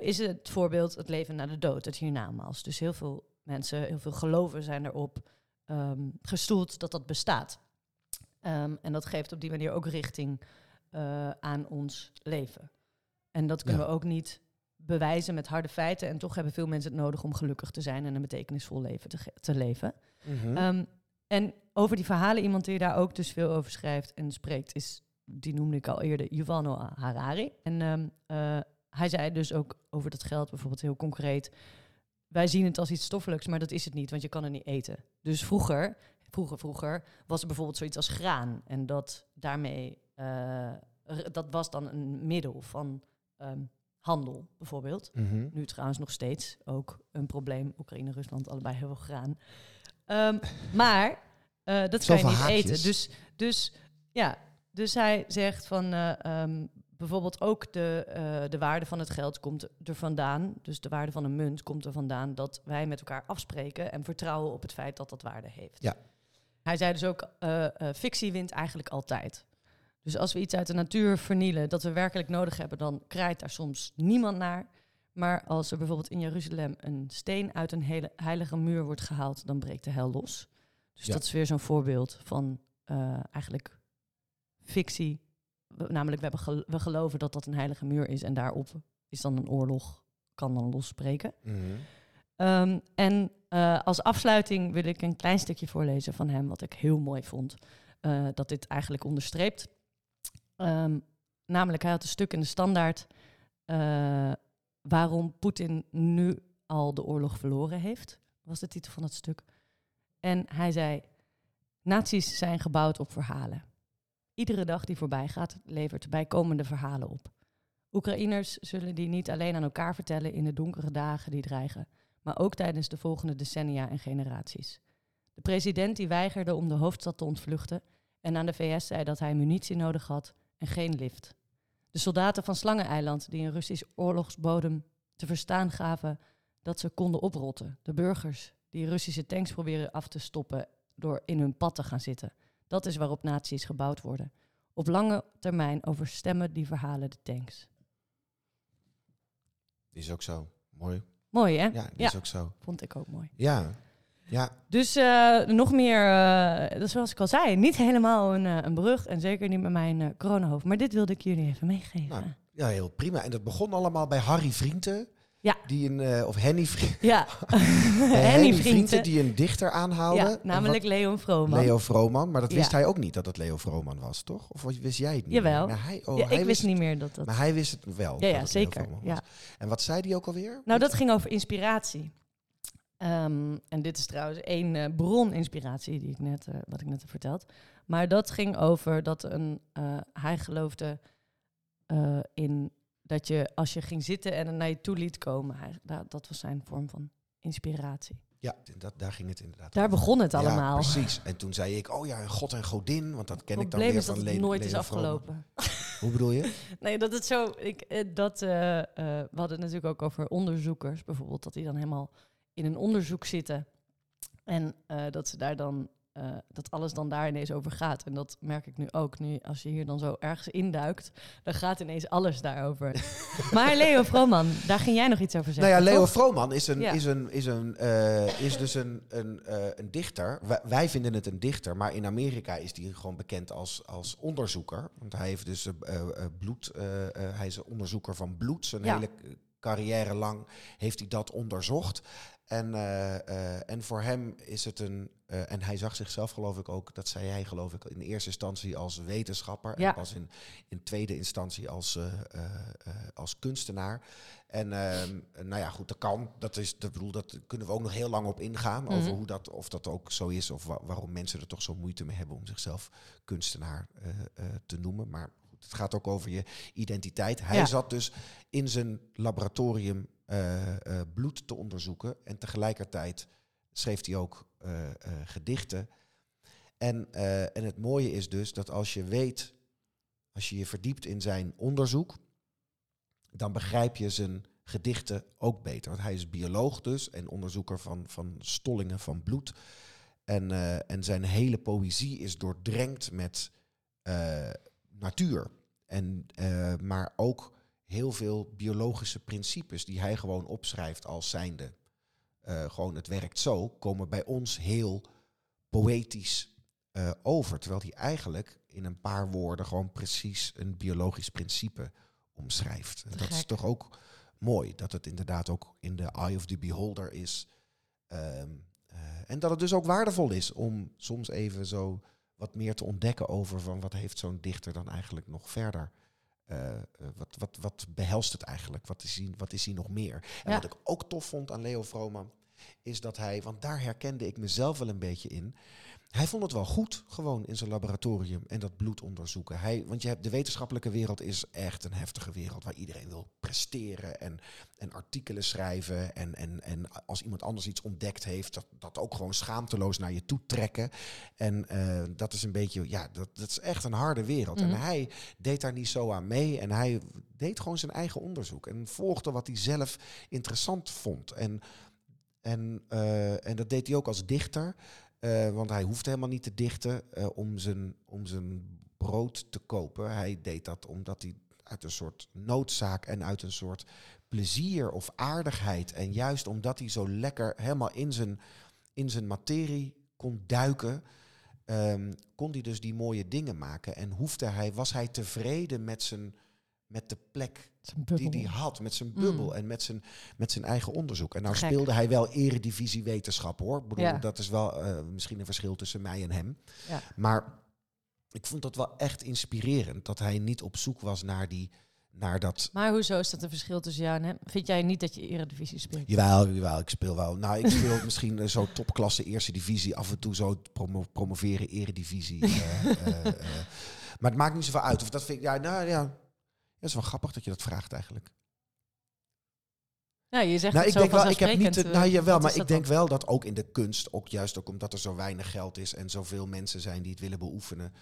is het voorbeeld het leven na de dood, het hiernamaals. Dus heel veel mensen, heel veel geloven zijn erop ehm, gestoeld dat dat bestaat. Ehm, en dat geeft op die manier ook richting eh, aan ons leven. En dat kunnen Ja. we ook niet bewijzen met harde feiten. En toch hebben veel mensen het nodig om gelukkig te zijn en een betekenisvol leven te, te leven. Mhm. Ehm, en over die verhalen, iemand die daar ook dus veel over schrijft en spreekt, is, die noemde ik al eerder, Yuval Noah Harari. En ehm, eh, hij zei dus ook over dat geld bijvoorbeeld heel concreet. Wij zien het als iets stoffelijks, maar dat is het niet, want je kan het niet eten. Dus vroeger, vroeger, vroeger was er bijvoorbeeld zoiets als graan. En dat daarmee, dat was dan een middel van ehm, handel, bijvoorbeeld. Mhm. Nu trouwens nog steeds ook een probleem. Oekraïne, Rusland, allebei heel veel graan. Ehm, maar eh, dat kan je niet haakjes. eten. Dus, dus ja, dus hij zegt van eh, ehm, bijvoorbeeld ook de, eh, de waarde van het geld komt er vandaan. Dus de waarde van een munt komt er vandaan dat wij met elkaar afspreken en vertrouwen op het feit dat dat waarde heeft. Ja. Hij zei dus ook, eh, eh, fictie wint eigenlijk altijd. Dus als we iets uit de natuur vernielen dat we werkelijk nodig hebben, dan krijgt daar soms niemand naar. Maar als er bijvoorbeeld in Jeruzalem een steen uit een hele heilige muur wordt gehaald, dan breekt de hel los. Dus Ja. dat is weer zo'n voorbeeld van eh, eigenlijk fictie. We- namelijk, we, hebben gel- we geloven dat dat een heilige muur is en daarop is dan een oorlog, kan dan losbreken. Ehm, en eh, als afsluiting wil ik een klein stukje voorlezen van hem, wat ik heel mooi vond. eh, dat dit eigenlijk onderstreept. Ehm, namelijk, hij had een stuk in de standaard eh, waarom Poetin nu al de oorlog verloren heeft, was de titel van het stuk. En hij zei, nazi's zijn gebouwd op verhalen. Iedere dag die voorbij gaat, levert bijkomende verhalen op. Oekraïners zullen die niet alleen aan elkaar vertellen in de donkere dagen die dreigen, maar ook tijdens de volgende decennia en generaties. De president die weigerde om de hoofdstad te ontvluchten en aan de VS zei dat hij munitie nodig had en geen lift. De soldaten van Slangeneiland die een Russisch oorlogsbodem te verstaan gaven dat ze konden oprotten. De burgers die Russische tanks proberen af te stoppen door in hun pad te gaan zitten. Dat is waarop naties gebouwd worden. Op lange termijn overstemmen die verhalen de tanks. Is ook zo. Mooi. Mooi hè? Ja, dat Ja. is ook zo. Vond ik ook mooi. Ja. Ja. Dus eh, nog meer, dus zoals ik al zei, niet helemaal een, eh, een brug en zeker niet met mijn coronahoofd. Maar dit wilde ik jullie even meegeven. Nou, Ja, heel prima. En dat begon allemaal bij Harry Vrienden. Ja. Die een, of Henny, Vri- ja, Henny Vrienden. die een dichter aanhaalde. Ja, namelijk Leon Vrooman. Leo Vrooman. Maar dat wist Ja. hij ook niet dat het Leo Vrooman was, toch? Of wist jij het niet? Jawel. Maar hij, oh, ja, hij ik wist niet meer dat dat... Maar hij wist het wel. Ja, ja, dat zeker. Ja. En wat zei hij ook alweer? Nou, dat ging over inspiratie. Ehm, en dit is trouwens één eh, bron inspiratie die ik net, eh, wat ik net heb verteld. Maar dat ging over dat een, eh, hij geloofde in dat je als je ging zitten en naar je toe liet komen, hij, dat, dat was zijn vorm van inspiratie. Ja, dat, daar ging het inderdaad Daar over. begon het Ja, allemaal. precies. En toen zei ik, oh ja, een god en godin. Want dat ken Het ik dan probleem weer is dat van het Le- nooit is Leo Vrooman. afgelopen. Hoe bedoel je? Nee, dat het zo. Ik, dat, we hadden het natuurlijk ook over onderzoekers, bijvoorbeeld, dat die dan helemaal in een onderzoek zitten. En eh, dat ze daar dan. eh, dat alles dan daar ineens over gaat. En dat merk ik nu ook. Nu, als je hier dan zo ergens induikt, dan gaat ineens alles daarover. maar Leo Vrooman, daar ging jij nog iets over Nou zeggen. ja, Leo toch? Vrooman is, een, Ja. is, een, is, een, eh, is dus een, een, een dichter. Wij, wij vinden het een dichter, maar in Amerika is hij gewoon bekend als, als onderzoeker. Want hij heeft dus bloed, hij is een onderzoeker van bloed. Zijn Ja. hele carrière lang heeft hij dat onderzocht. En, eh, eh, en voor hem is het een. eh, en hij zag zichzelf, geloof ik ook, dat zei hij, geloof ik, in eerste instantie als wetenschapper. Ja. En pas in, in tweede instantie als, als kunstenaar. En ehm, nou ja, goed, dat kan. Dat, is, dat, bedoel, dat kunnen we ook nog heel lang op ingaan. Over Mhm. hoe dat, of dat ook zo is. Of wa- waarom mensen er toch zo moeite mee hebben om zichzelf kunstenaar te noemen. Maar het gaat ook over je identiteit. Hij Ja. zat dus in zijn laboratorium bloed te onderzoeken. En tegelijkertijd schreef hij ook eh, eh, gedichten. En, eh, en het mooie is dus dat als je weet, als je je verdiept in zijn onderzoek, dan begrijp je zijn gedichten ook beter. Want hij is bioloog dus en onderzoeker van, van stollingen van bloed. En, eh, en zijn hele poëzie is doordrenkt met eh, natuur. En, eh, maar ook heel veel biologische principes die hij gewoon opschrijft als zijnde. eh, gewoon het werkt zo, komen bij ons heel poëtisch eh, over. Terwijl hij eigenlijk in een paar woorden gewoon precies een biologisch principe omschrijft. En dat is toch ook mooi, dat het inderdaad ook in de eye of the beholder is. Ehm, eh, en dat het dus ook waardevol is om soms even zo wat meer te ontdekken over van wat heeft zo'n dichter dan eigenlijk nog verder. Eh, eh, wat, wat, wat behelst het eigenlijk? Wat is hij, wat is hij nog meer? En Ja. wat ik ook tof vond aan Leo Vroma, is dat hij, want daar herkende ik mezelf wel een beetje in. Hij vond het wel goed, gewoon in zijn laboratorium en dat bloed onderzoeken. Hij, want je hebt, de wetenschappelijke wereld is echt een heftige wereld waar iedereen wil presteren en, en artikelen schrijven. En, en, en als iemand anders iets ontdekt heeft, dat, dat ook gewoon schaamteloos naar je toe trekken. En eh, dat is een beetje, ja, dat, dat is echt een harde wereld. Mhm. En hij deed daar niet zo aan mee en hij deed gewoon zijn eigen onderzoek en volgde wat hij zelf interessant vond. En, en, eh, en dat deed hij ook als dichter. Eh, want hij hoeft helemaal niet te dichten eh, om, zijn, om zijn brood te kopen. Hij deed dat omdat hij uit een soort noodzaak en uit een soort plezier of aardigheid. En juist omdat hij zo lekker helemaal in zijn, in zijn materie kon duiken. ehm, kon hij dus die mooie dingen maken. En hoefde hij, was hij tevreden met, zijn, met de plek die hij had met zijn bubbel Mm. en met zijn, met zijn eigen onderzoek. En nou Gek. speelde hij wel eredivisie wetenschap hoor. Ik bedoel, Ja. dat is wel eh, misschien een verschil tussen mij en hem. Ja. Maar ik vond dat wel echt inspirerend dat hij niet op zoek was naar die naar dat. Maar hoezo is dat een verschil tussen jou en hem? Vind jij niet dat je Eredivisie speelt? Jawel, jawel, ik speel wel. Nou, ik speel misschien eh, zo topklasse eerste divisie, af en toe zo promo promoveren eredivisie. eh. Maar het maakt niet zoveel uit. Of dat vind ik, ja, nou ja, dat is wel grappig dat je dat vraagt eigenlijk. Ja, je zegt Nou, ik zo denk wel, ik heb niet, vanzelfsprekend, het- eh, nou jawel, maar ik denk wel dat ook in de kunst, ook juist ook omdat er zo weinig geld is en zoveel mensen zijn die het willen beoefenen,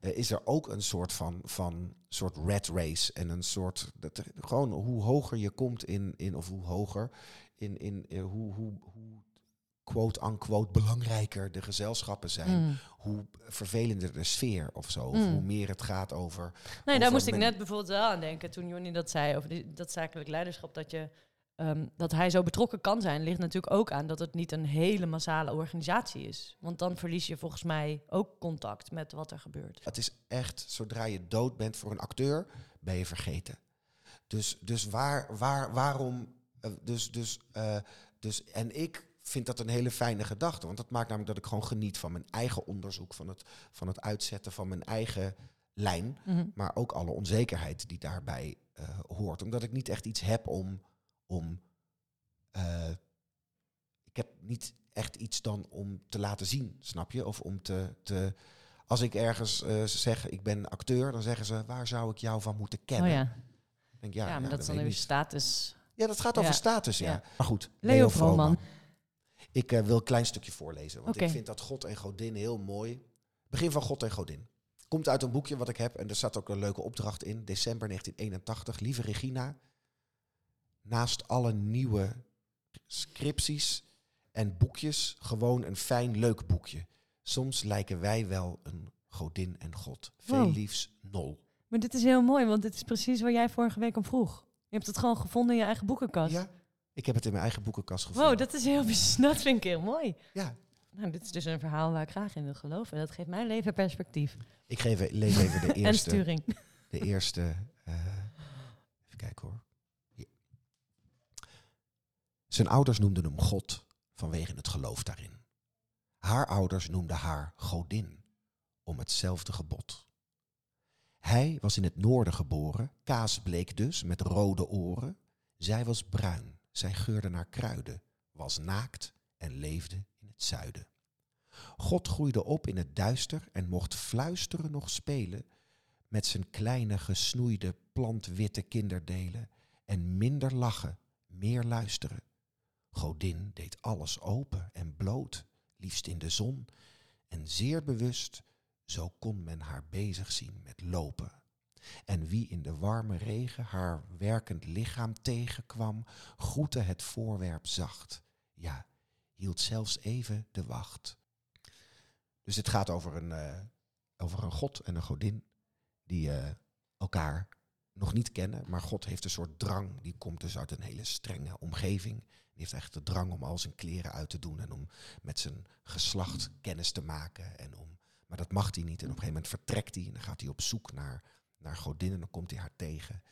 eh, is er ook een soort van, van soort rat race en een soort, dat, gewoon hoe hoger je komt in, in of hoe hoger, in, in eh, hoe, hoe, hoe quote-unquote belangrijker de gezelschappen zijn, Mm. hoe vervelender de sfeer of zo, of Mm. hoe meer het gaat over Nee, daar moest ik net bijvoorbeeld wel aan denken toen Jonny dat zei over die, dat zakelijk leiderschap. Dat, je, ehm, dat hij zo betrokken kan zijn, ligt natuurlijk ook aan dat het niet een hele massale organisatie is. Want dan verlies je volgens mij ook contact met wat er gebeurt. Het is echt, zodra je dood bent voor een acteur, ben je vergeten. Dus, dus waar, waar, waarom, eh, dus, dus, eh, dus, en ik vind dat een hele fijne gedachte, want dat maakt namelijk dat ik gewoon geniet van mijn eigen onderzoek, van het, van het uitzetten van mijn eigen lijn, Mhm. maar ook alle onzekerheid die daarbij eh, hoort. Omdat ik niet echt iets heb om, om eh, ik heb niet echt iets dan om te laten zien, snap je? Of om te, te als ik ergens eh, zeg, ik ben acteur, dan zeggen ze, waar zou ik jou van moeten kennen? Oh ja. Denk, ja, Ja, maar dat is dan weer status. Ja, dat gaat over status, ja. Maar goed, Leo Vrooman. Ik eh, wil een klein stukje voorlezen, want ik vind dat God en Godin heel mooi. Begin van God en Godin. Komt uit een boekje wat ik heb en er staat ook een leuke opdracht in. December 1981. Lieve Regina, naast alle nieuwe scripties en boekjes gewoon een fijn leuk boekje. Soms lijken wij wel een godin en God. Veel Wow. liefs, nol. Maar dit is heel mooi, want dit is precies waar jij vorige week om vroeg. Je hebt het gewoon gevonden in je eigen boekenkast. Ja, ik heb het in mijn eigen boekenkast gevonden. Wow, dat is heel dat vind ik heel mooi. Ja, Nou, dit is dus een verhaal waar ik graag in wil geloven. Dat geeft mijn leven perspectief. ik geef, lees even de En eerste. sturing. De eerste. eh, even kijken hoor. Hier. Zijn ouders noemden hem God. vanwege het geloof daarin. Haar ouders noemden haar godin, om hetzelfde gebod. Hij was in het noorden geboren, kaasbleek dus, met rode oren. Zij was bruin, zij geurde naar kruiden, was naakt en leefde in het zuiden. God groeide op in het duister en mocht fluisteren nog spelen met zijn kleine gesnoeide plantwitte kinderdelen en minder lachen, meer luisteren. Godin deed alles open en bloot, liefst in de zon, en zeer bewust, zo kon men haar bezig zien met lopen. En wie in de warme regen haar werkend lichaam tegenkwam, groette het voorwerp zacht. Ja, hield zelfs even de wacht. Dus het gaat over een, uh, over een god en een godin die uh, elkaar nog niet kennen, maar God heeft een soort drang. Die komt dus uit een hele strenge omgeving. Die heeft echt de drang om al zijn kleren uit te doen en om met zijn geslacht kennis te maken. En om, maar dat mag hij niet. En op een gegeven moment vertrekt hij en dan gaat hij op zoek naar, naar godin en dan komt hij haar tegen.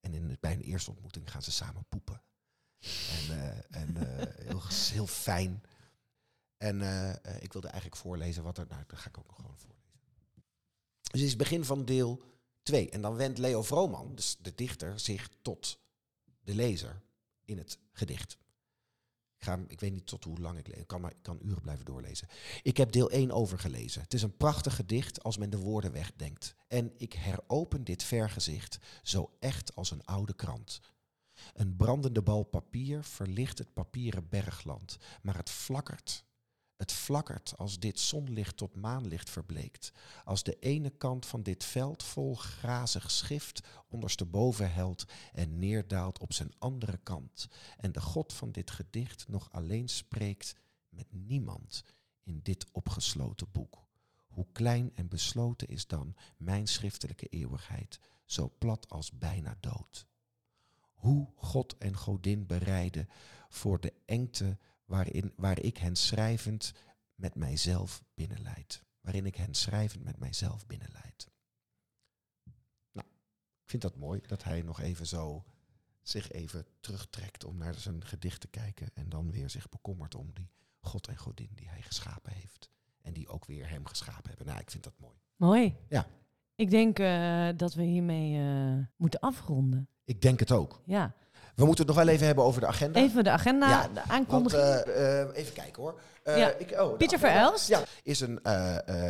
En in, bij een eerste ontmoeting gaan ze samen poepen. En, uh, en uh, heel, heel fijn. En uh, ik wilde eigenlijk voorlezen wat er. Nou, dat ga ik ook nog gewoon voorlezen. Dus het is het begin van deel 2. En dan wendt Leo Vrooman, dus de dichter, zich tot de lezer in het gedicht. Ik, ik weet niet tot hoe lang ik lees. Kan, maar, ik kan uren blijven doorlezen. Ik heb deel 1 overgelezen. Het is een prachtig gedicht als men de woorden wegdenkt. En ik heropen dit vergezicht, zo echt als een oude krant. Een brandende bal papier verlicht het papieren bergland, maar het flakkert het flakkert als dit zonlicht tot maanlicht verbleekt. Als de ene kant van dit veld vol grazig schift ondersteboven helt en neerdaalt op zijn andere kant. En de God van dit gedicht nog alleen spreekt met niemand in dit opgesloten boek. Hoe klein en besloten is dan mijn schriftelijke eeuwigheid, zo plat als bijna dood. Hoe God en Godin bereiden voor de engte waarin, waar ik hen schrijvend met mijzelf binnenleid. Waarin ik hen schrijvend met mijzelf binnenleid. Nou, ik vind dat mooi dat hij nog even zo zich even terugtrekt om naar zijn gedicht te kijken en dan weer zich bekommert om die God en Godin die hij geschapen heeft. En die ook weer hem geschapen hebben. Nou, ik vind dat mooi. Mooi. Ja. Ik denk uh, dat we hiermee uh, moeten afronden. Ik denk het ook. Ja. We moeten het nog wel even hebben over de agenda. Even de agenda, ja, de aankondiging. Want, uh, even kijken hoor. Ja. Ik, oh, Pieter Verelst. Ja, is een,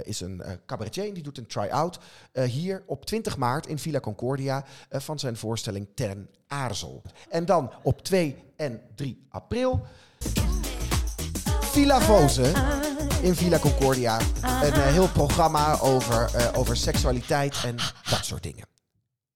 is een cabaretier die doet een try-out hier op 20 maart in Villa Concordia van zijn voorstelling Ten Aarzel. En dan op 2 en 3 april Villa Voze in Villa Concordia. Een heel programma over, over seksualiteit en dat soort dingen.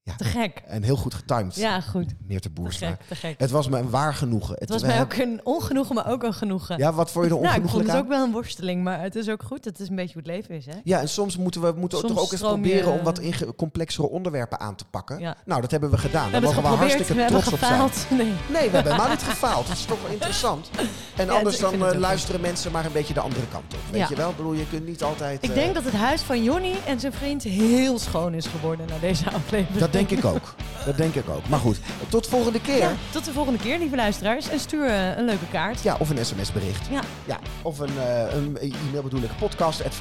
Ja. Te gek. En heel goed getimed. Ja, goed. Meer te boerstra. Te gek, te gek. Het was me een waar genoegen. Het was mij ook een ongenoegen, maar ook een genoegen. Ja, wat vond je er nou, ik vond het ook wel een worsteling, maar het is ook goed. Het is een beetje hoe het leven is, hè? Ja, en soms moeten we moeten Soms toch ook eens je- proberen om wat inge- complexere onderwerpen aan te pakken. Ja. Nou, dat hebben we gedaan. We Daar mogen we hartstikke we hebben trots op zijn. gefaald. Nee. Nee, we hebben helemaal niet gefaald. Dat is toch wel interessant. En Ja, anders dan eh, ook luisteren mensen maar een beetje de andere kant op. Weet Ja. je wel? Ik bedoel, je kunt niet altijd... Ik eh, denk dat het huis van Jonny en zijn vriend heel schoon is geworden na deze aflevering. Dat denk ik ook. Dat denk ik ook. Maar goed, tot volgende keer. Ja, Ja, tot de volgende keer, lieve luisteraars. En stuur eh, een leuke kaart. of een sms-bericht. Ja. Ja, of een, eh, een e-mail bedoel ik, podcast at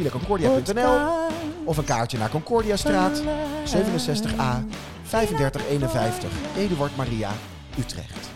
Of een kaartje naar Concordiastraat, 67a, 3551, Eduard Maria, Utrecht.